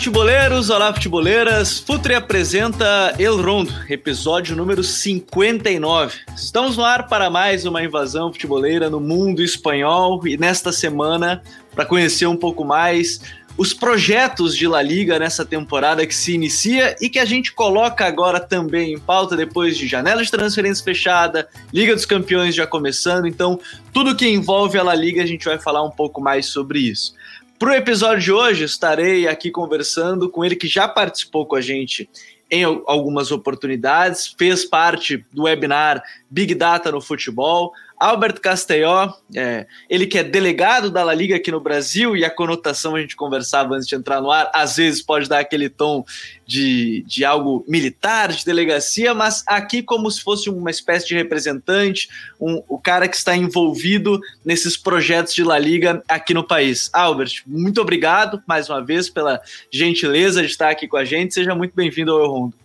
Futeboleiros, olá, futeboleiras. Futre apresenta El Rondo, episódio número 59. Estamos no ar para mais uma invasão futeboleira no mundo espanhol e nesta semana, para conhecer um pouco mais os projetos de La Liga nessa temporada que se inicia e que a gente coloca agora também em pauta depois de janela de transferência fechada, Liga dos Campeões já começando, então tudo que envolve a La Liga a gente vai falar um pouco mais sobre isso. Para o episódio de hoje, estarei aqui conversando com ele que já participou com a gente em algumas oportunidades, fez parte do webinar Big Data no Futebol, Albert Castelló, é, ele que é delegado da La Liga aqui no Brasil, e a conotação a gente conversava antes de entrar no ar, às vezes pode dar aquele tom de, de algo militar, de delegacia, mas aqui como se fosse uma espécie de representante, um, o cara que está envolvido nesses projetos de La Liga aqui no país. Albert, muito obrigado mais uma vez pela gentileza de estar aqui com a gente, seja muito bem-vindo ao Eu Rondo.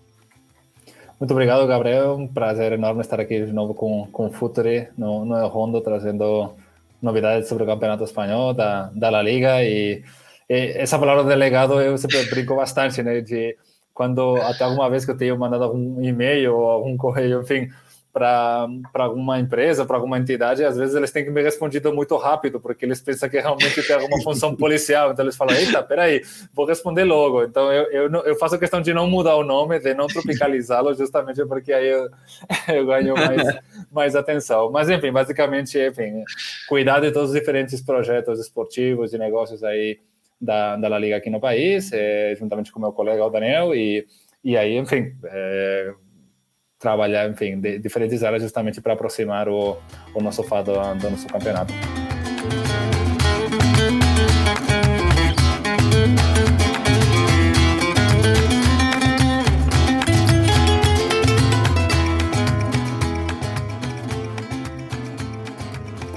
Muito obrigado, Gabriel. Um prazer enorme estar aqui de novo com, com o Futre no, no Rondo, trazendo novidades sobre o Campeonato Espanhol, da, da La Liga. E, e essa palavra delegado eu sempre brinco bastante, né? De quando até alguma vez que eu tenho mandado algum e-mail ou algum correio, enfim, para alguma empresa, para alguma entidade, às vezes eles têm que me responder muito rápido, porque eles pensam que realmente tem alguma função policial. Então eles falam: eita, peraí, vou responder logo. Então eu, eu, eu faço questão de não mudar o nome, de não tropicalizá-lo, justamente porque aí eu, eu ganho mais, mais atenção. Mas enfim, basicamente, enfim, cuidar de todos os diferentes projetos esportivos e negócios aí da, da La Liga aqui no país, é, juntamente com meu colega o Daniel, e, e aí, enfim. É, trabalhar, enfim, de diferentes áreas justamente para aproximar o, o nosso fado do nosso campeonato.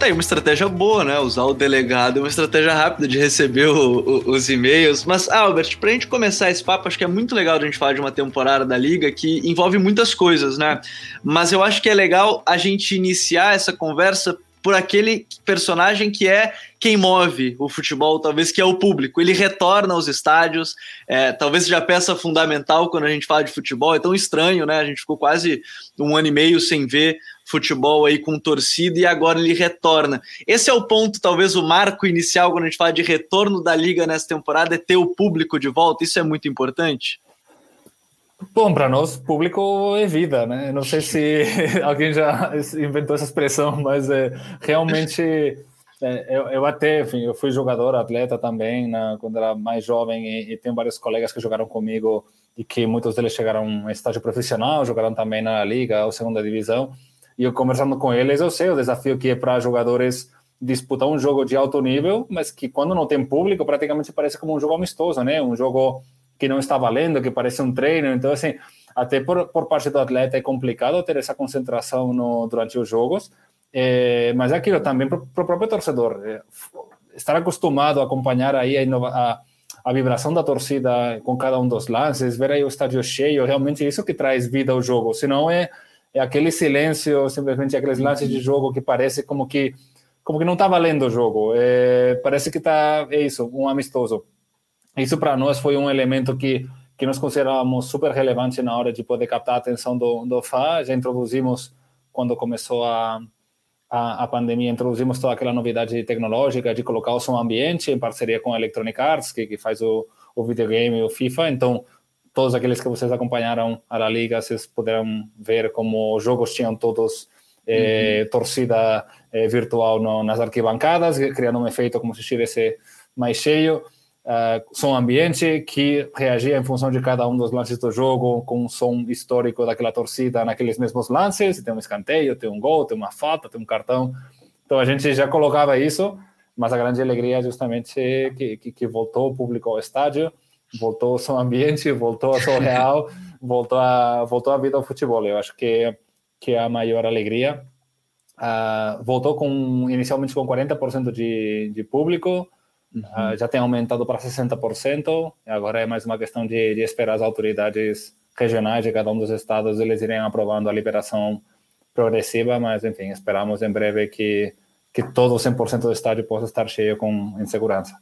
Aí uma estratégia boa, né? Usar o delegado é uma estratégia rápida de receber o, o, os e-mails. Mas, Albert, pra gente começar esse papo, acho que é muito legal a gente falar de uma temporada da Liga que envolve muitas coisas, né? Mas eu acho que é legal a gente iniciar essa conversa por aquele personagem que é quem move o futebol, talvez que é o público. Ele retorna aos estádios, é, talvez seja peça fundamental quando a gente fala de futebol. É tão estranho, né? A gente ficou quase um ano e meio sem ver futebol aí com torcida e agora ele retorna. Esse é o ponto, talvez o marco inicial quando a gente fala de retorno da liga nessa temporada é ter o público de volta. Isso é muito importante. Bom, para nós, público é vida, né? Não sei se alguém já inventou essa expressão, mas é, realmente é, eu, eu, até, enfim, eu fui jogador, atleta também, né, quando era mais jovem, e, e, tenho vários colegas que jogaram comigo e que muitos deles chegaram a estágio profissional, jogaram também na Liga ou Segunda Divisão. E eu conversando com eles, eu sei o desafio que é para jogadores disputar um jogo de alto nível, mas que quando não tem público, praticamente parece como um jogo amistoso, né? Um jogo que não está valendo, que parece um treino. Então, assim, até por, por parte do atleta é complicado ter essa concentração no, durante os jogos, é, mas é aquilo também para o próprio torcedor. É, estar acostumado a acompanhar aí a, a, a, vibração da torcida com cada um dos lances, ver aí o estádio cheio, realmente isso que traz vida ao jogo. Senão é é aquele silêncio, simplesmente aqueles lances de jogo que parece como que como que não está valendo o jogo. É, parece que está é isso, um amistoso. Isso para nós foi um elemento que que nós considerávamos super relevante na hora de poder captar a atenção do, do FA. Já introduzimos, quando começou a, a, a, pandemia, introduzimos toda aquela novidade tecnológica de colocar o som ambiente em parceria com a Electronic Arts, que, que faz o, o videogame, o FIFA. Então, todos aqueles que vocês acompanharam a La Liga, vocês puderam ver como os jogos tinham todos eh, uhum. torcida eh, virtual no, nas arquibancadas, criando um efeito como se estivesse mais cheio. Uh, som ambiente que reagia em função de cada um dos lances do jogo, com um som histórico daquela torcida naqueles mesmos lances. Tem um escanteio, tem um gol, tem uma falta, tem um cartão. Então a gente já colocava isso, mas a grande alegria é justamente que, que, que voltou o público ao estádio voltou ao som ambiente, voltou ao som real, voltou a voltou a vida ao futebol. Eu acho que que é a maior alegria. Uh, voltou com inicialmente com 40% de, de público, uhum. uh, já tem aumentado para 60%. Agora é mais uma questão de, de esperar as autoridades regionais de cada um dos estados eles irem aprovando a liberação progressiva, mas enfim, esperamos em breve que que todo o 100% do estádio possa estar cheio com em segurança.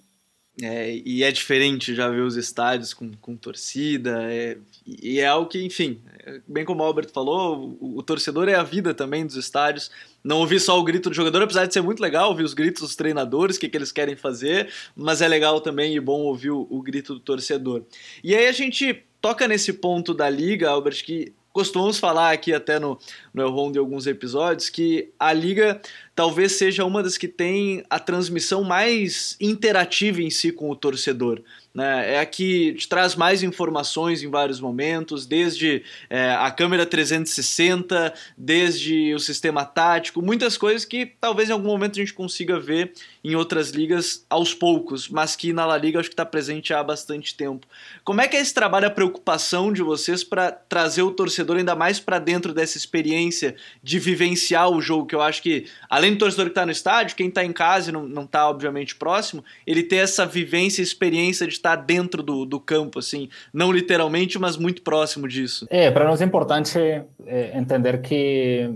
É, e é diferente já ver os estádios com, com torcida, é, e é algo que, enfim, é, bem como o Albert falou, o, o, torcedor é a vida também dos estádios. Não ouvir só o grito do jogador, apesar de ser muito legal ouvir os gritos dos treinadores, o que, que eles querem fazer, mas é legal também e bom ouvir o, o grito do torcedor. E aí a gente toca nesse ponto da liga, Albert, que costumamos falar aqui até no, no El de alguns episódios, que a liga talvez seja uma das que tem a transmissão mais interativa em si com o torcedor. Né? É a que te traz mais informações em vários momentos, desde é, a câmera 360, desde o sistema tático, muitas coisas que talvez em algum momento a gente consiga ver em outras ligas aos poucos, mas que na La Liga acho que está presente há bastante tempo. Como é que é esse trabalho, a preocupação de vocês para trazer o torcedor ainda mais para dentro dessa experiência de vivenciar o jogo, que eu acho que, além do torcedor que está no estádio, quem está em casa e não está obviamente próximo, ele ter essa vivência, experiência de estar dentro do, do campo, assim, não literalmente, mas muito próximo disso. É, para nós é importante é, entender que,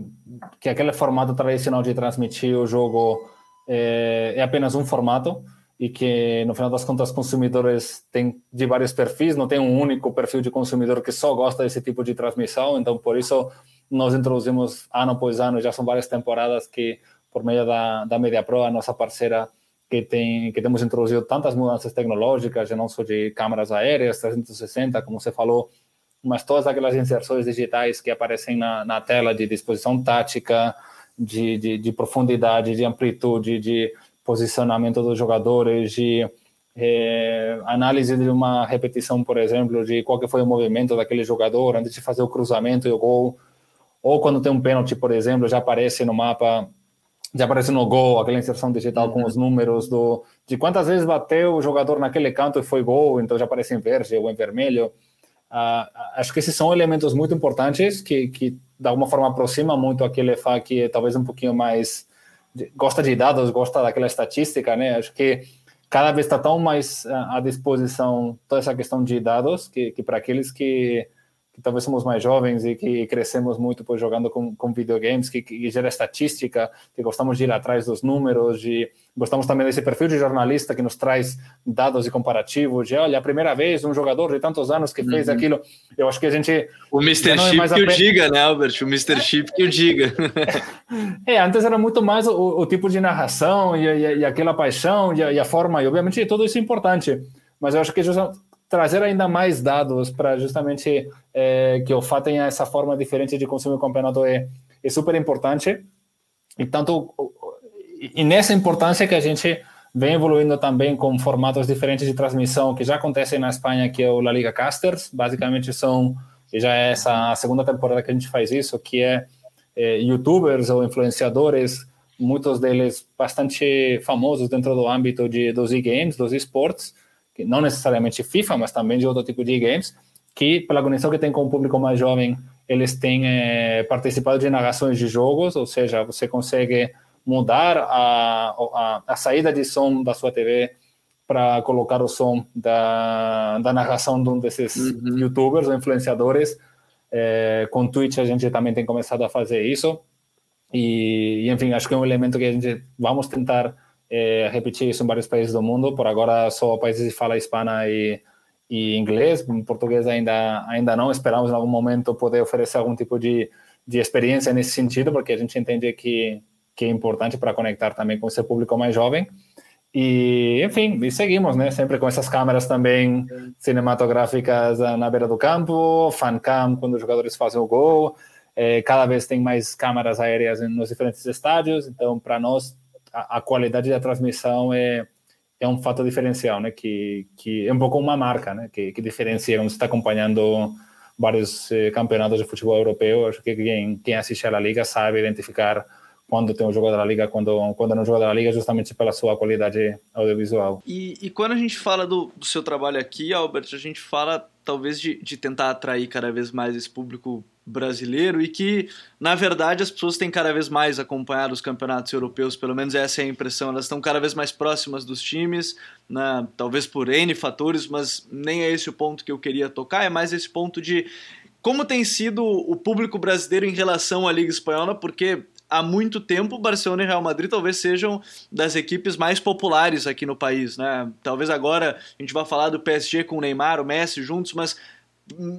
que aquele formato tradicional de transmitir o jogo é, é apenas um formato e que no final das contas consumidores têm de vários perfis, não tem um único perfil de consumidor que só gosta desse tipo de transmissão, então por isso nós introduzimos ano após ano, já são várias temporadas que por meio da, da Media Pro, a nossa parceira que tem que temos introduzido tantas mudanças tecnológicas, não só de câmeras aéreas 360, como você falou, mas todas aquelas inserções digitais que aparecem na, na tela de disposição tática, de, de, de, profundidade, de amplitude, de posicionamento dos jogadores, de é, análise de uma repetição, por exemplo, de qual que foi o movimento daquele jogador antes de fazer o cruzamento e o gol, ou quando tem um pênalti, por exemplo, já aparece no mapa já aparece no gol, aquela inserção digital uhum. com os números do, de quantas vezes bateu o jogador naquele canto e foi gol, então já aparece em verde ou em vermelho. Uh, acho que esses são elementos muito importantes que, que de alguma forma aproxima muito aquele fã que é talvez um pouquinho mais de, gosta de dados, gosta daquela estatística, né? Acho que cada vez está tão mais à disposição toda essa questão de dados que, que para aqueles que que talvez somos mais jovens e que crescemos muito por jogando com, com videogames, que, que gera estatística, que gostamos de ir atrás dos números, de, gostamos também desse perfil de jornalista que nos traz dados e comparativos, de olha, a primeira vez um jogador de tantos anos que fez uhum. aquilo. Eu acho que a gente. O Mr. É Chip é que o diga, né, Albert? O Mr. Chip que o diga. é, antes era muito mais o, o tipo de narração e, e, e aquela paixão e, e a forma, e obviamente tudo isso é importante. Mas eu acho que trazer ainda mais dados para justamente é, que o FA tenha essa forma diferente de consumir o campeonato é, é super importante. E tanto e nessa importância que a gente vem evoluindo também com formatos diferentes de transmissão que já acontecem na Espanha, que é o La Liga Casters. Basicamente são, e já é essa a segunda temporada que a gente faz isso, que é, é youtubers ou influenciadores, muitos deles bastante famosos dentro do âmbito de, dos e-games, dos esportes, não necessariamente FIFA, mas também de outro tipo de games, que pela conexão que tem com o público mais jovem, eles têm é, participado de narrações de jogos, ou seja, você consegue mudar a, a, a saída de som da sua TV para colocar o som da, da narração de um desses uhum. youtubers ou influenciadores. É, com Twitch a gente também tem começado a fazer isso. E, e, enfim, acho que é um elemento que a gente vamos tentar é, repetir isso em vários países do mundo. Por agora, só países de fala hispana e, e inglês. Em português ainda ainda não. Esperamos em algum momento poder oferecer algum tipo de, de experiência nesse sentido, porque a gente entende que que é importante para conectar também com esse público mais jovem. E, enfim, e seguimos, né? Sempre com essas câmeras também cinematográficas na beira do campo, fan cam quando os jogadores fazem o gol. É, cada vez tem mais câmeras aéreas nos diferentes estádios. Então, para nós, a, a, qualidade da transmissão é, é um fato diferencial, né? Que, que é um pouco uma marca, né? Que, que diferencia quando está acompanhando vários eh, campeonatos de futebol europeu. Acho que quem, quem assiste à Liga sabe identificar quando tem um jogo da Liga, quando, quando não joga da Liga, justamente pela sua qualidade audiovisual. E, e quando a gente fala do, do seu trabalho aqui, Albert, a gente fala talvez de, de tentar atrair cada vez mais esse público brasileiro e que, na verdade, as pessoas têm cada vez mais acompanhado os campeonatos europeus, pelo menos essa é a impressão. Elas estão cada vez mais próximas dos times, né? talvez por N fatores, mas nem é esse o ponto que eu queria tocar, é mais esse ponto de como tem sido o público brasileiro em relação à Liga Espanhola, porque há muito tempo, Barcelona e Real Madrid talvez sejam das equipes mais populares aqui no país, né? Talvez agora a gente vá falar do PSG com o Neymar, o Messi juntos, mas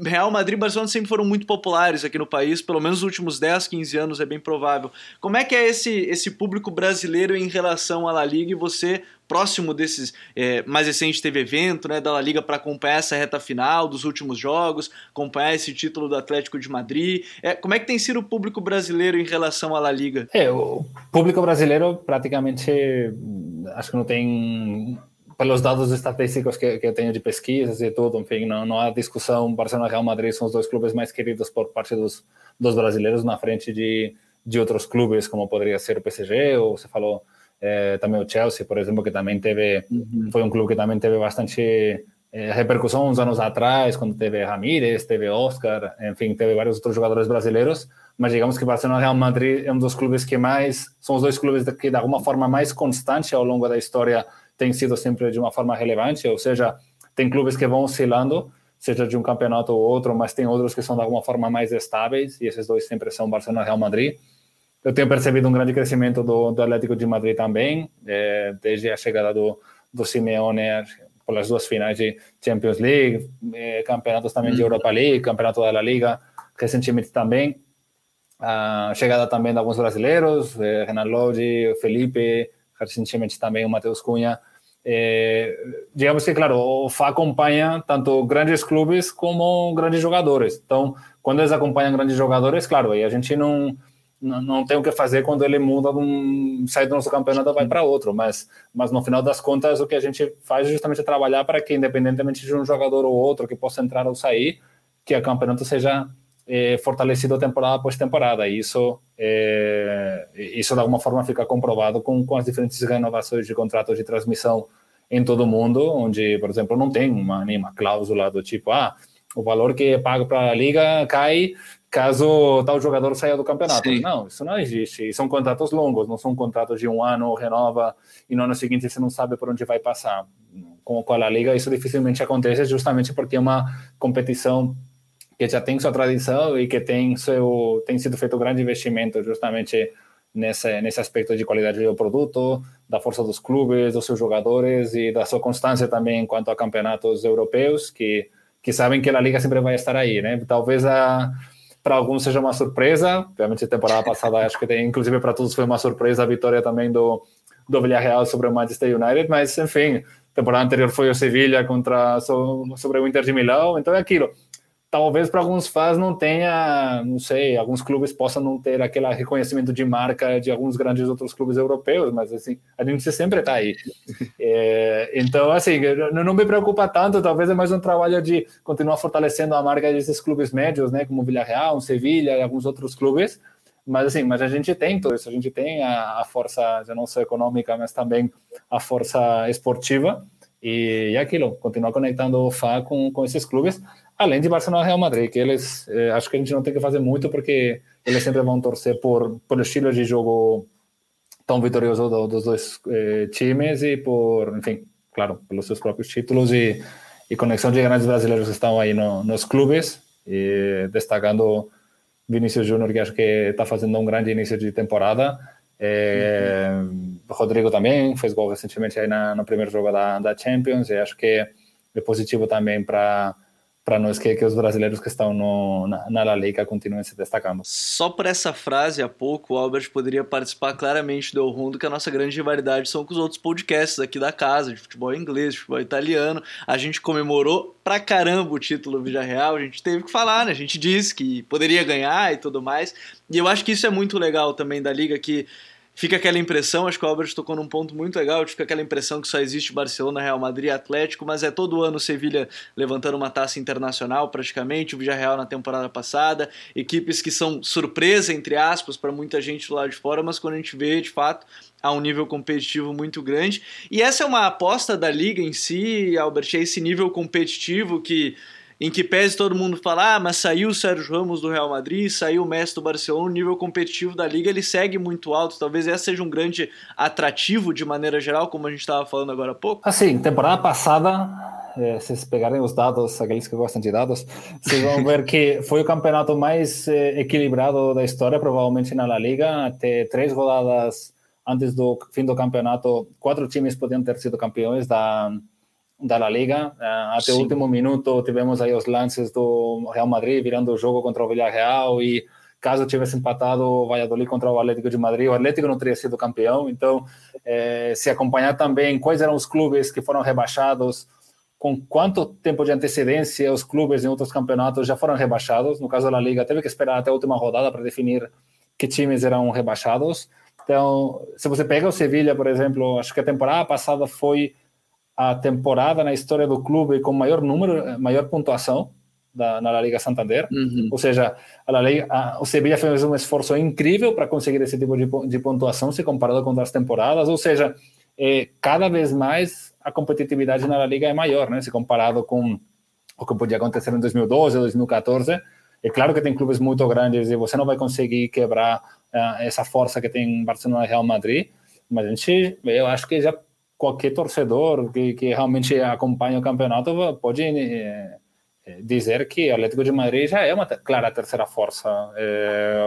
Real Madrid e Barcelona sempre foram muito populares aqui no país, pelo menos nos últimos 10, 15 anos é bem provável. Como é que é esse, esse público brasileiro em relação à La Liga e você, próximo desses, é, mais recente teve evento né, da La Liga para acompanhar essa reta final dos últimos jogos, acompanhar esse título do Atlético de Madrid. É, como é que tem sido o público brasileiro em relação à La Liga? É, o público brasileiro praticamente acho que não tem pelos dados estatísticos que, que eu tenho de pesquisas e tudo, enfim, não, não há discussão. Barcelona e Real Madrid são os dois clubes mais queridos por parte dos, dos brasileiros na frente de, de outros clubes, como poderia ser o PSG, ou você falou é, também o Chelsea, por exemplo, que também teve, uhum. foi um clube que também teve bastante é, repercussão uns anos atrás, quando teve Ramírez, teve Oscar, enfim, teve vários outros jogadores brasileiros, mas digamos que Barcelona e Real Madrid é um dos clubes que mais, são os dois clubes que de alguma forma mais constante ao longo da história tem sido sempre de uma forma relevante, ou seja, tem clubes que vão oscilando, seja de um campeonato ou outro, mas tem outros que são de alguma forma mais estáveis, e esses dois sempre são Barcelona e Real Madrid. Eu tenho percebido um grande crescimento do, do Atlético de Madrid também, é, desde a chegada do, do Simeone pelas duas finais de Champions League, é, campeonatos também de uhum. Europa League, campeonato da La Liga, recentemente também. A chegada também de alguns brasileiros, é, Renan Lodi, Felipe, recentemente também o Matheus Cunha, é, digamos que, claro, o FA acompanha tanto grandes clubes como grandes jogadores. Então, quando eles acompanham grandes jogadores, claro, aí a gente não, não, não tem o que fazer quando ele muda, um, sai do nosso campeonato vai para outro. Mas, mas no final das contas, o que a gente faz é justamente trabalhar para que, independentemente de um jogador ou outro que possa entrar ou sair, que o campeonato seja é, fortalecido temporada após temporada. E isso, é, isso de alguma forma fica comprovado com, com as diferentes renovações de contratos de transmissão em todo o mundo, onde, por exemplo, não tem uma, nenhuma cláusula do tipo, ah, o valor que é pago para a liga cai caso tal jogador saia do campeonato. Sim. Não, isso não existe. E são contratos longos, não são contratos de um ano, renova, e no ano seguinte você não sabe por onde vai passar. Com, com a Liga, isso dificilmente acontece, justamente porque é uma competição que já tem sua tradição e que tem seu tem sido feito um grande investimento justamente nesse nesse aspecto de qualidade do produto, da força dos clubes, dos seus jogadores e da sua constância também quanto a campeonatos europeus que que sabem que a liga sempre vai estar aí, né? Talvez a para alguns seja uma surpresa, obviamente a temporada passada acho que tem, inclusive para todos foi uma surpresa a vitória também do do Villarreal sobre o Manchester United, mas enfim, temporada anterior foi o Sevilla contra sobre o Inter de Milão, então é aquilo talvez para alguns fãs não tenha, não sei, alguns clubes possam não ter aquele reconhecimento de marca de alguns grandes outros clubes europeus, mas assim, a gente sempre está aí. É, então, assim, não, não me preocupa tanto, talvez é mais um trabalho de continuar fortalecendo a marca desses clubes médios, né, como Villarreal, Sevilha e alguns outros clubes, mas assim, mas a gente tem tudo isso, a gente tem a, a força, não só econômica, mas também a força esportiva, e, e aquilo, continuar conectando o FA com, com esses clubes, além de Barcelona e Real Madrid, que eles, eh, acho que a gente não tem que fazer muito, porque eles sempre vão torcer por, por estilo de jogo tão vitorioso do, dos dois eh, times e por, enfim, claro, pelos seus próprios títulos e, e conexão de grandes brasileiros que estão aí no, nos clubes, e destacando Vinícius Júnior, que acho que está fazendo um grande início de temporada, é, uhum. Rodrigo também fez gol recentemente aí na, no primeiro jogo da, da Champions e acho que é positivo também para para nós que, que os brasileiros que estão no, na, na La Liga continuem se destacando. Só por essa frase há pouco, o Albert poderia participar claramente do Rondo, que a nossa grande rivalidade são com os outros podcasts aqui da casa, de futebol inglês, de futebol italiano. A gente comemorou pra caramba o título Vídeo Real, a gente teve que falar, né? A gente disse que poderia ganhar e tudo mais. E eu acho que isso é muito legal também da Liga, que fica aquela impressão, acho que o Albert tocou num ponto muito legal, fica aquela impressão que só existe Barcelona, Real Madrid e Atlético, mas é todo ano Sevilha levantando uma taça internacional praticamente, o Villarreal na temporada passada, equipes que são surpresa, entre aspas, para muita gente do lado de fora, mas quando a gente vê, de fato, há um nível competitivo muito grande. E essa é uma aposta da liga em si, Albert, é esse nível competitivo que em que pese todo mundo falar, ah, mas saiu o Sérgio Ramos do Real Madrid, saiu o Messi do Barcelona, o nível competitivo da liga ele segue muito alto. Talvez esse seja um grande atrativo de maneira geral, como a gente estava falando agora há pouco. Assim, temporada passada é, se vocês pegarem os dados, aqueles que gostam de dados, vocês vão ver que foi o campeonato mais é, equilibrado da história, provavelmente na La Liga. Até três rodadas antes do fim do campeonato, quatro times podiam ter sido campeões da, da La Liga. Até Sim. o último minuto tivemos aí os lances do Real Madrid virando o jogo contra o Villarreal e caso tivesse empatado o Valladolid contra o Atlético de Madrid, o Atlético não teria sido campeão. Então, eh, se acompanhar também quais eram os clubes que foram rebaixados, com quanto tempo de antecedência os clubes em outros campeonatos já foram rebaixados. No caso da Liga, teve que esperar até a última rodada para definir que times eram rebaixados. Então, se você pega o Sevilha, por exemplo, acho que a temporada passada foi a temporada na história do clube com maior número, maior pontuação da, na Liga Santander. Uhum. Ou seja, a Liga, a, o Sevilla fez um esforço incrível para conseguir esse tipo de, de, pontuação se comparado com outras temporadas. Ou seja, é, cada vez mais a competitividade na Liga é maior, né? Se comparado com o que podia acontecer em 2012, 2014. É claro que tem clubes muito grandes e você não vai conseguir quebrar uh, essa força que tem Barcelona e Real Madrid, mas a gente, eu acho que já qualquer torcedor que, que realmente acompanha o campeonato pode eh, dizer que o Atlético de Madrid já é uma clara terceira força. É,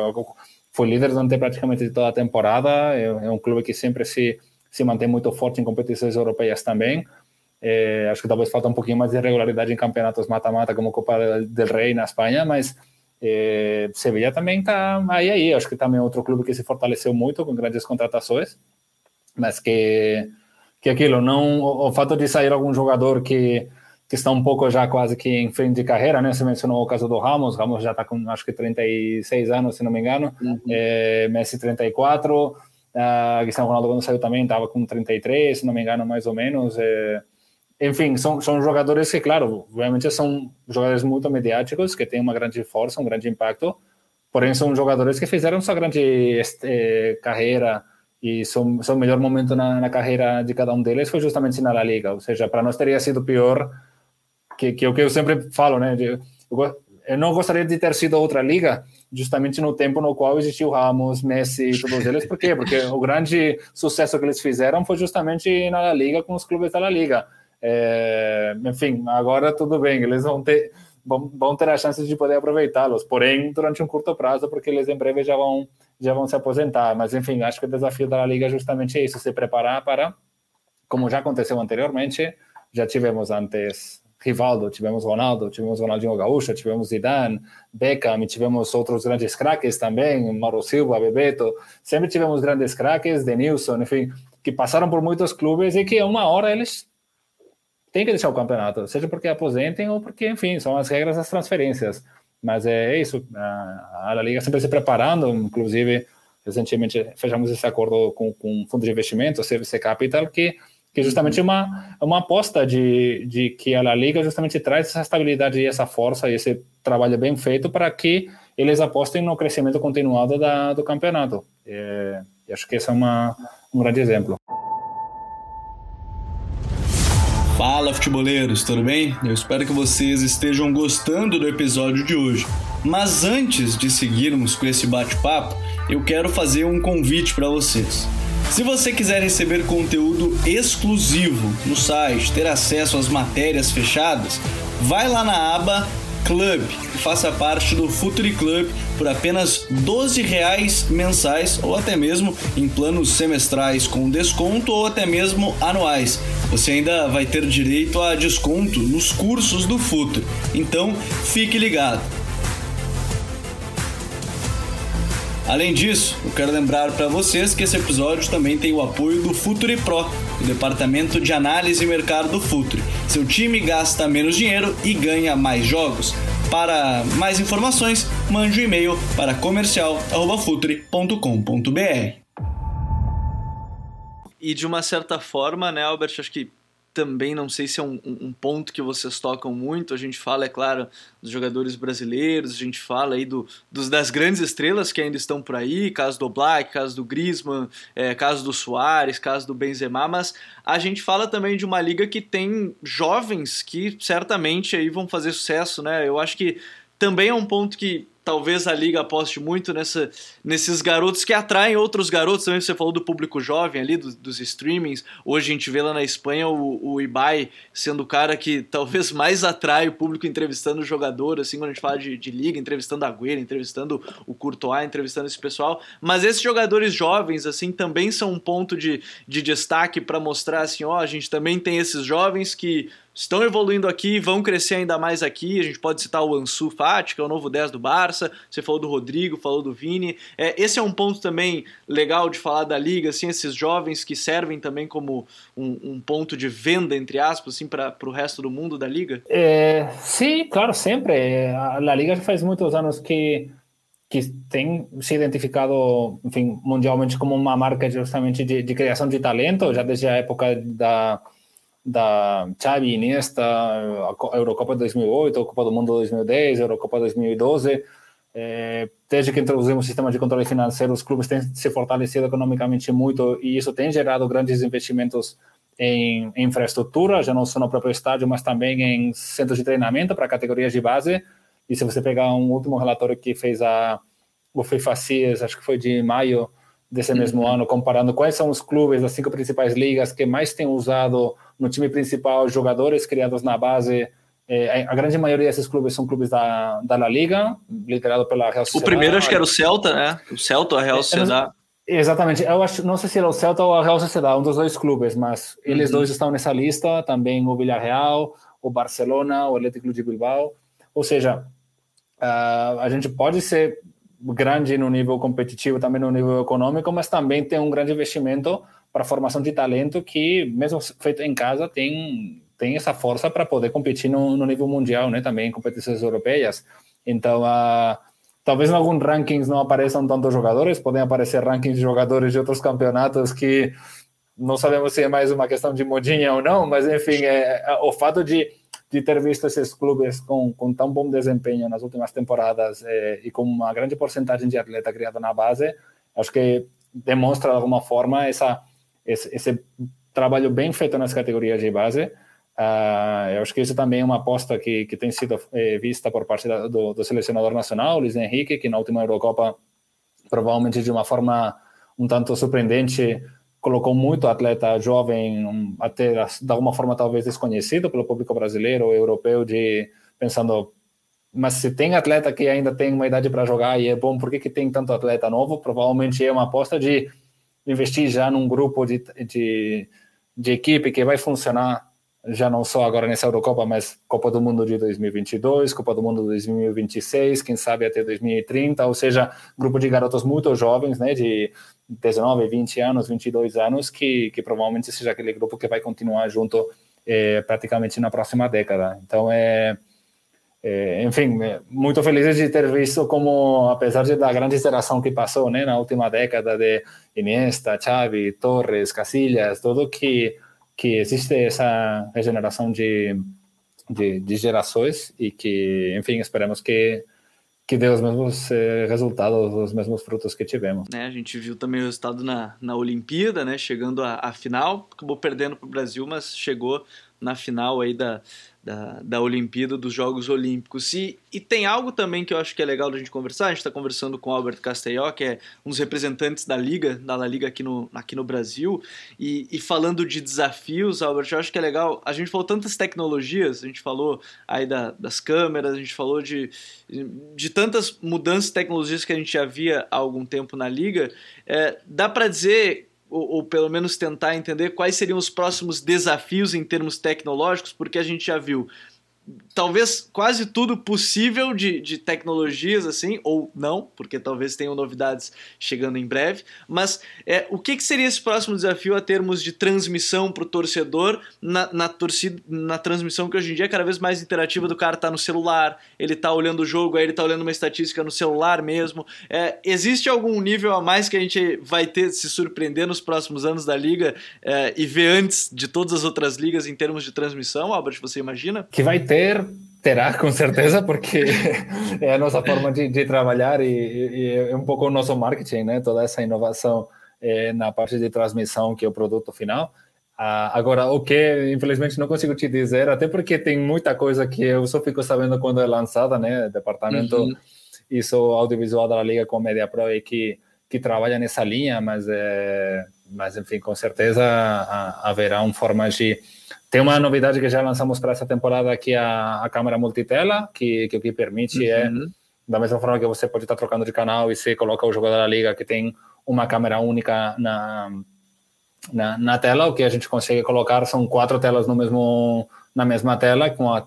foi líder durante praticamente toda a temporada, é, é, um clube que sempre se, se mantém muito forte em competições europeias também. É, acho que talvez falta um pouquinho mais de regularidade em campeonatos mata-mata, como Copa del Rei na Espanha, mas é, Sevilla também está aí, aí. Acho que também é outro clube que se fortaleceu muito com grandes contratações, mas que que aquilo não o, o, fato de sair algum jogador que que está um pouco já quase que em frente de carreira, né? Você mencionou o caso do Ramos, Ramos já está com acho que 36 anos, se não me engano, uhum. é, Messi 34, uh, Cristiano Ronaldo quando saiu também estava com 33, se não me engano, mais ou menos. É, enfim, são, são jogadores que, claro, obviamente são jogadores muito mediáticos, que têm uma grande força, um grande impacto, porém são jogadores que fizeram sua grande este, carreira e seu melhor momento na, na, carreira de cada um deles foi justamente na La Liga, ou seja, para nós teria sido pior que, que o que eu sempre falo, né? Eu, eu não gostaria de ter sido outra liga, justamente no tempo no qual existiu Ramos, Messi e todos eles. Por quê? Porque o grande sucesso que eles fizeram foi justamente na La Liga com os clubes da La Liga. É, enfim, agora tudo bem, eles vão ter vão, vão ter a chance de poder aproveitá-los, porém durante um curto prazo, porque eles em breve já vão já vão se aposentar. Mas, enfim, acho que o desafio da Liga é justamente isso, se preparar para, como já aconteceu anteriormente, já tivemos antes Rivaldo, tivemos Ronaldo, tivemos Ronaldinho Gaúcho, tivemos Zidane, Beckham, tivemos outros grandes craques também, Mauro Silva, Bebeto, sempre tivemos grandes craques, Denilson, enfim, que passaram por muitos clubes e que uma hora eles têm que deixar o campeonato, seja porque aposentem ou porque, enfim, são as regras das transferências. Mas é, é isso, a, a Liga sempre se preparando, inclusive recentemente fechamos esse acordo com, com um fundo de investimento, o CVC Capital, que que justamente é uma, uma aposta de, de que a La Liga justamente traz essa estabilidade e essa força e esse trabalho bem feito para que eles apostem no crescimento continuado da, do campeonato. É, acho que esse é uma, um grande exemplo. Fala futeboleiros, tudo bem? Eu espero que vocês estejam gostando do episódio de hoje. Mas antes de seguirmos com esse bate-papo, eu quero fazer um convite para vocês. Se você quiser receber conteúdo exclusivo no site, ter acesso às matérias fechadas, vai lá na aba Club faça parte do Futuri Club por apenas 12 reais mensais ou até mesmo em planos semestrais com desconto ou até mesmo anuais. Você ainda vai ter direito a desconto nos cursos do Futuri. Então, fique ligado. Além disso, eu quero lembrar para vocês que esse episódio também tem o apoio do Futuri Pro, o departamento de análise e mercado do Futuri. Seu time gasta menos dinheiro e ganha mais jogos. Para mais informações, mande um e-mail para comercial@futre.com.br. E de uma certa forma, né, Albert, acho que também não sei se é um, um, ponto que vocês tocam muito. A gente fala, é claro, dos jogadores brasileiros, a gente fala aí do, dos, das grandes estrelas que ainda estão por aí, caso do Black, caso do Griezmann, é, caso do Soares, caso do Benzema, mas a gente fala também de uma liga que tem jovens que certamente aí vão fazer sucesso, né? Eu acho que também é um ponto que talvez a liga aposte muito nessa, nesses garotos que atraem outros garotos. Também você falou do público jovem ali, do, dos streamings. Hoje a gente vê lá na Espanha o, o Ibai sendo o cara que talvez mais atrai o público entrevistando o jogador, assim, quando a gente fala de, de liga, entrevistando a Agüero, entrevistando o Courtois, entrevistando esse pessoal. Mas esses jogadores jovens, assim, também são um ponto de, de destaque para mostrar, assim, ó, a gente também tem esses jovens que estão evoluindo aqui, vão crescer ainda mais aqui. A gente pode citar o Ansu Fati, que é o novo 10 do Barça. Você falou do Rodrigo, falou do Vini. É, esse é um ponto também legal de falar da liga, assim, esses jovens que servem também como um, um ponto de venda, entre aspas, assim, para o resto do mundo da liga? É, sim, claro, sempre. A, a liga já faz muitos anos que que tem se identificado, enfim, mundialmente como uma marca justamente de, de criação de talento, já desde a época da da Xavi, Iniesta, a Eurocopa 2008, a Copa do Mundo 2010, a Eurocopa 2012. É, desde que introduzimos o sistema de controle financeiro, os clubes têm se fortalecido economicamente muito e isso tem gerado grandes investimentos em, infraestrutura, já não só no próprio estádio, mas também em centros de treinamento para categorias de base. E se você pegar um último relatório que fez a o FIFACIS, acho que foi de maio desse mesmo uhum. ano, comparando quais são os clubes das cinco principais ligas que mais têm usado no time principal jogadores criados na base. É, a grande maioria desses clubes são clubes da, da La Liga, liderado pela Real Sociedad. O primeiro acho que era o Celta, né? O Celta a Real é, Sociedad. Exatamente, eu acho, não sei se era o Celta ou a Real Sociedad, um dos dois clubes, mas eles uhum. dois estão nessa lista, também o Villarreal, o Barcelona, o Atlético de Bilbao. Ou seja, uh, a gente pode ser grande no nível competitivo, também no nível econômico, mas também tem um grande investimento para a formação de talento que, mesmo feito em casa, tem, tem essa força para poder competir no, no, nível mundial, né? também em competições europeias. Então, uh, talvez em alguns rankings não apareçam tantos jogadores, podem aparecer rankings de jogadores de outros campeonatos que não sabemos se é mais uma questão de modinha ou não, mas enfim, é, é o fato de, de ter visto esses clubes com, com tão bom desempenho nas últimas temporadas é, e com uma grande porcentagem de atleta criado na base, acho que demonstra de alguma forma essa esse, esse trabalho bem feito nas categorias de base. Uh, eu acho que isso também é uma aposta que, que tem sido é, vista por parte da, do, do, selecionador nacional, Luiz Henrique, que na última Eurocopa, provavelmente de uma forma um tanto surpreendente, colocou muito atleta jovem, um, até de alguma forma talvez desconhecido pelo público brasileiro ou europeu, de pensando, mas se tem atleta que ainda tem uma idade para jogar e é bom, por que, que tem tanto atleta novo? Provavelmente é uma aposta de investir já num grupo de, de, de equipe que vai funcionar já não só agora nessa Eurocopa, mas Copa do Mundo de 2022, Copa do Mundo de 2026, quem sabe até 2030, ou seja, grupo de garotos muito jovens, né, de 19, 20 anos, 22 anos, que, que provavelmente seja aquele grupo que vai continuar junto é, praticamente na próxima década. Então, é, é, enfim, é, muito felizes de ter visto como, apesar da grande geração que passou né, na última década de Iniesta, Xavi, Torres, Casillas, tudo que, que existe essa regeneração de, de, de gerações e que, enfim, esperamos que que dê os mesmos eh, resultados, os mesmos frutos que tivemos. É, a gente viu também o resultado na, na Olimpíada, né? Chegando à final, acabou perdendo para o Brasil, mas chegou na final aí da, da, da Olimpíada, dos Jogos Olímpicos. E, e tem algo também que eu acho que é legal da gente conversar. A gente está conversando com o Albert Castelló, que é um dos representantes da Liga, da La Liga aqui no, aqui no Brasil. E, e falando de desafios, Albert, eu acho que é legal. A gente falou tantas tecnologias, a gente falou aí da, das câmeras, a gente falou de, de tantas mudanças tecnologias que a gente já via há algum tempo na Liga. É, dá para dizer ou, ou, pelo menos tentar entender quais seriam os próximos desafios em termos tecnológicos, porque a gente já viu talvez quase tudo possível de, de tecnologias assim, ou não, porque talvez tenham novidades chegando em breve. Mas é, o que, que seria esse próximo desafio a termos de transmissão para o torcedor na, na, torcida, na transmissão que hoje em dia é cada vez mais interativa do cara tá no celular, ele tá olhando o jogo, aí ele tá olhando uma estatística no celular mesmo. É, existe algum nível a mais que a gente vai ter se surpreender nos próximos anos da liga é, e ver antes de todas as outras ligas em termos de transmissão, Albert, você imagina? Que vai ter ter, terá com certeza, porque é a nossa forma de, de trabalhar e, e, é um pouco o nosso marketing, né? Toda essa inovação é, na parte de transmissão, que é o produto final. Ah, agora, o que infelizmente não consigo te dizer, até porque tem muita coisa que eu só fico sabendo quando é lançada, né? Departamento uhum. isso audiovisual da Liga com Media Pro e que que trabalha nessa linha, mas é, mas enfim, com certeza haverá um formas de tem uma novidade que já lançamos para essa temporada é a, a câmera multitela, que, que o que permite é, uhum. é, da mesma forma que você pode estar trocando de canal e você coloca o jogador da liga que tem uma câmera única na, na, na, tela, o que a gente consegue colocar são quatro telas no mesmo, na mesma tela, com a,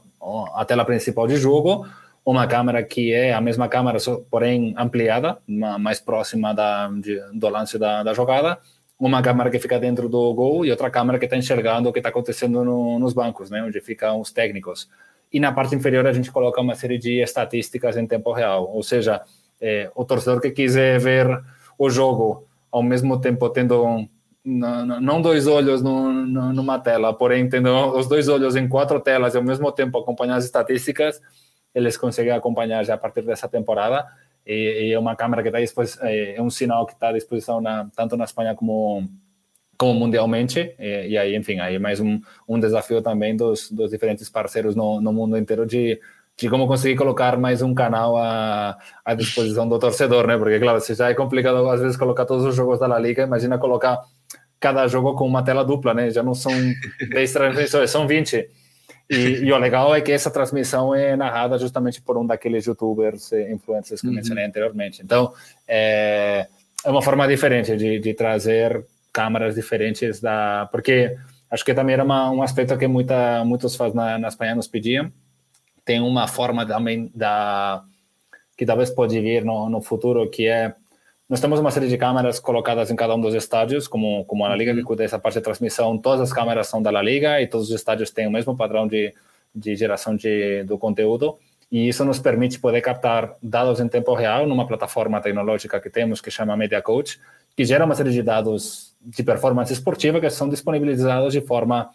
a tela principal de jogo, uma câmera que é a mesma câmera, porém ampliada, mais próxima da, de, do lance da, da jogada, uma câmera que fica dentro do gol e outra câmera que está enxergando o que está acontecendo no, nos bancos, né, onde ficam os técnicos. E na parte inferior a gente coloca uma série de estatísticas em tempo real, ou seja, é, o torcedor que quiser ver o jogo ao mesmo tempo tendo não dois olhos no, no, numa tela, porém tendo os dois olhos em quatro telas e ao mesmo tempo acompanhar as estatísticas, eles conseguem acompanhar já a partir dessa temporada e, é uma câmera que está é, é um sinal que está à disposição na, tanto na Espanha como como mundialmente. E, e, aí enfim aí mais um, um desafio também dos, dos diferentes parceiros no, no mundo inteiro de, de como conseguir colocar mais um canal à, à disposição do torcedor né? Porque claro se já é complicado às vezes colocar todos os jogos da La Liga imagina colocar cada jogo com uma tela dupla né? Já não são 10 transmissões são 20 e, e, o legal é que essa transmissão é narrada justamente por um daqueles youtubers influencers que uhum. mencionei anteriormente. Então, é, é uma forma diferente de, de, trazer câmeras diferentes da... Porque acho que também era uma, um aspecto que muita, muitos fãs na, na Espanha nos pediam. Tem uma forma também da... que talvez pode vir no, no futuro, que é nós temos uma série de câmeras colocadas em cada um dos estádios, como, como a La Liga, que uhum. cuida dessa parte de transmissão. Todas as câmeras são da La Liga e todos os estádios têm o mesmo padrão de, de geração de, do conteúdo. E isso nos permite poder captar dados em tempo real numa plataforma tecnológica que temos, que chama Media Coach, que gera uma série de dados de performance esportiva que são disponibilizados de forma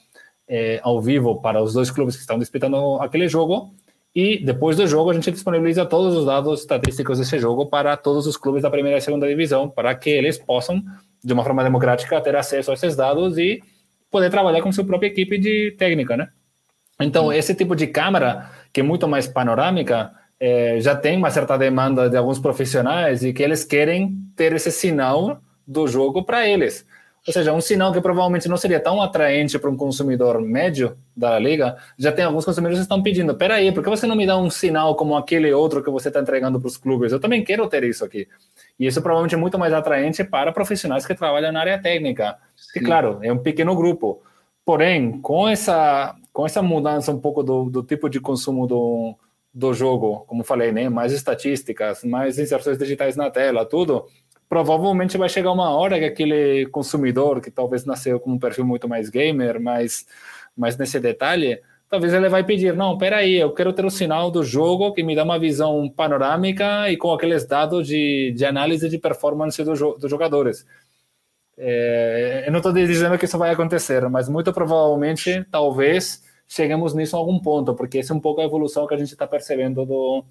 eh, ao vivo para os dois clubes que estão disputando aquele jogo e depois do jogo, a gente disponibiliza todos os dados estatísticos desse jogo para todos os clubes da primeira e segunda divisão, para que eles possam, de uma forma democrática, ter acesso a esses dados e poder trabalhar com sua própria equipe de técnica, né? Então, esse tipo de câmera, que é muito mais panorâmica, é, já tem uma certa demanda de alguns profissionais e que eles querem ter esse sinal do jogo para eles. Ou seja, um sinal que provavelmente não seria tão atraente para um consumidor médio da liga, já tem alguns consumidores que estão pedindo, peraí, por que você não me dá um sinal como aquele outro que você está entregando para os clubes? Eu também quero ter isso aqui. E isso provavelmente é muito mais atraente para profissionais que trabalham na área técnica. Sim. E claro, é um pequeno grupo. Porém, com essa, com essa mudança um pouco do, do tipo de consumo do, do jogo, como falei, né? mais estatísticas, mais inserções digitais na tela, tudo, provavelmente vai chegar uma hora que aquele consumidor que talvez nasceu com um perfil muito mais gamer, mais, mais nesse detalhe, talvez ele vai pedir, não, peraí, eu quero ter o sinal do jogo que me dá uma visão panorâmica e com aqueles dados de, de análise de performance do, dos jogadores. É, eu não estou dizendo que isso vai acontecer, mas muito provavelmente, talvez, cheguemos nisso a algum ponto, porque essa é um pouco a evolução que a gente está percebendo do,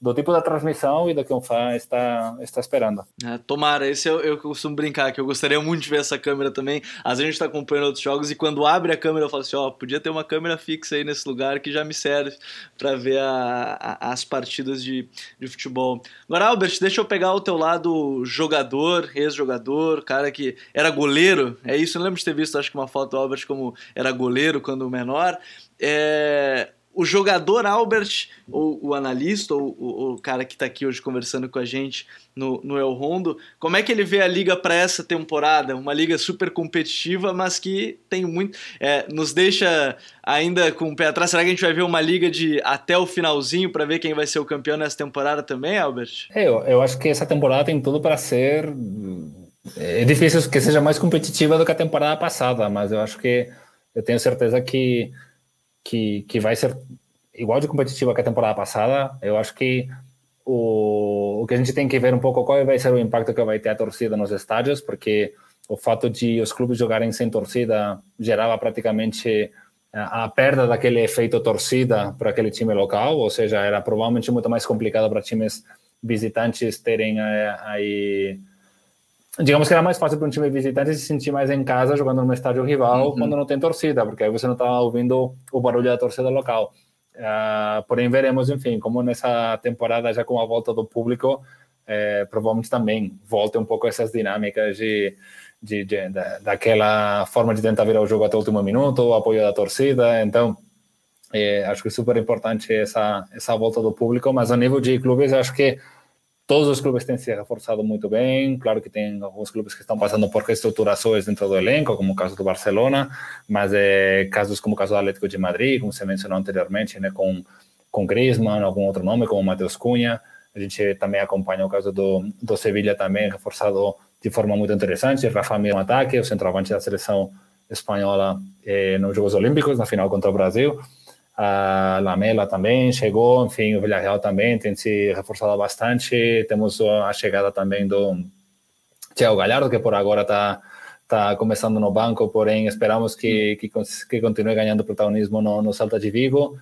do tipo da transmissão e do que o fã está, está esperando. É, tomara, esse eu, eu costumo brincar, que eu gostaria muito de ver essa câmera também. Às vezes a gente está acompanhando outros jogos e quando abre a câmera eu falo assim, ó, oh, podia ter uma câmera fixa aí nesse lugar que já me serve para ver a, a, as partidas de, de futebol. Agora, Albert, deixa eu pegar o teu lado jogador, ex-jogador, cara que era goleiro, é isso, eu lembro de ter visto, acho que uma foto do Albert como era goleiro quando menor. É, o jogador Albert, ou o analista, ou, o, cara que está aqui hoje conversando com a gente no, no El Rondo, como é que ele vê a liga para essa temporada? Uma liga super competitiva, mas que tem muito. É, nos deixa ainda com o pé atrás. Será que a gente vai ver uma liga de até o finalzinho para ver quem vai ser o campeão nessa temporada também, Albert? É, eu, eu acho que essa temporada tem tudo para ser. É difícil que seja mais competitiva do que a temporada passada, mas eu acho que eu tenho certeza que que, que vai ser igual de competitiva que a temporada passada. Eu acho que o, o que a gente tem que ver um pouco qual vai ser o impacto que vai ter a torcida nos estádios, porque o fato de os clubes jogarem sem torcida gerava praticamente a, a perda daquele efeito torcida para aquele time local, ou seja, era provavelmente muito mais complicado para times visitantes terem eh, aí digamos que era mais fácil para um time visitante se sentir mais em casa jogando no estádio rival uhum. quando não tem torcida, porque aí você não está ouvindo o barulho da torcida local. Uh, porém, veremos, enfim, como nessa temporada, já com a volta do público, é, provavelmente também volte um pouco essas dinâmicas de, de, de, de, daquela forma de tentar virar o jogo até o último minuto, o apoio da torcida. Então, é, acho que é super importante essa, essa volta do público, mas a nível de clubes, acho que todos os clubes têm se reforçado muito bem. Claro que tem alguns clubes que estão passando por reestruturações dentro do elenco, como o caso do Barcelona, mas é, casos como o caso do Atlético de Madrid, como você mencionou anteriormente, né, com, com Griezmann, algum outro nome, como Matheus Cunha. A gente também acompanha o caso do, do Sevilla também, reforçado de forma muito interessante. Rafa Mir no ataque, o centroavante da seleção espanhola eh, nos Jogos Olímpicos, na final contra o Brasil a Lamela também chegou, enfim, o Villarreal também tem se reforçado bastante. Temos a chegada também do Thiago Galhardo, que por agora está tá começando no banco, porém esperamos que, que, que continue ganhando protagonismo no, no Salta de Vigo.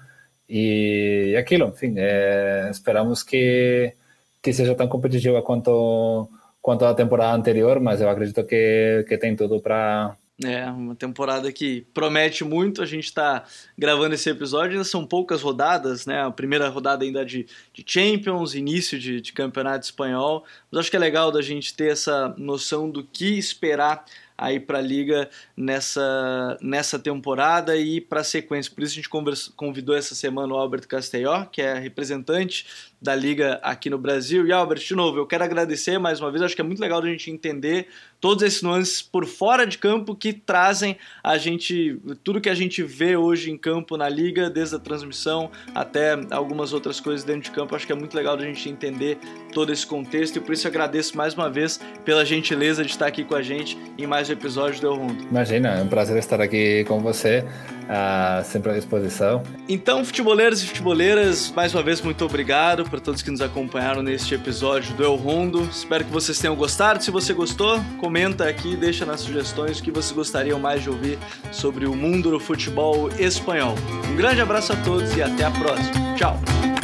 E, aquilo, enfim, é, esperamos que, que seja tão competitiva quanto, quanto a temporada anterior, mas eu acredito que, que tem tudo para é, uma temporada que promete muito. A gente está gravando esse episódio, ainda são poucas rodadas, né? A primeira rodada ainda de, de Champions, início de, de campeonato espanhol. Mas acho que é legal da gente ter essa noção do que esperar aí para a liga nessa, nessa temporada e para a sequência. Por isso a gente conversa, convidou essa semana o Albert Castelló, que é representante da liga aqui no Brasil. E Albert, de novo, eu quero agradecer mais uma vez. Acho que é muito legal a gente entender todos esses nuances por fora de campo que trazem a gente tudo que a gente vê hoje em campo na liga, desde a transmissão até algumas outras coisas dentro de campo. Acho que é muito legal a gente entender todo esse contexto e por isso agradeço mais uma vez pela gentileza de estar aqui com a gente em mais episódio do El Rondo. Imagina, é um prazer estar aqui com você. Uh, sempre à disposição. Então, futeboleiros e futeboleiras, mais uma vez, muito obrigado para todos que nos acompanharam neste episódio do El Rondo. Espero que vocês tenham gostado. Se você gostou, comenta aqui, deixa nas sugestões o que vocês gostariam mais de ouvir sobre o mundo do futebol espanhol. Um grande abraço a todos e até a próxima. Tchau!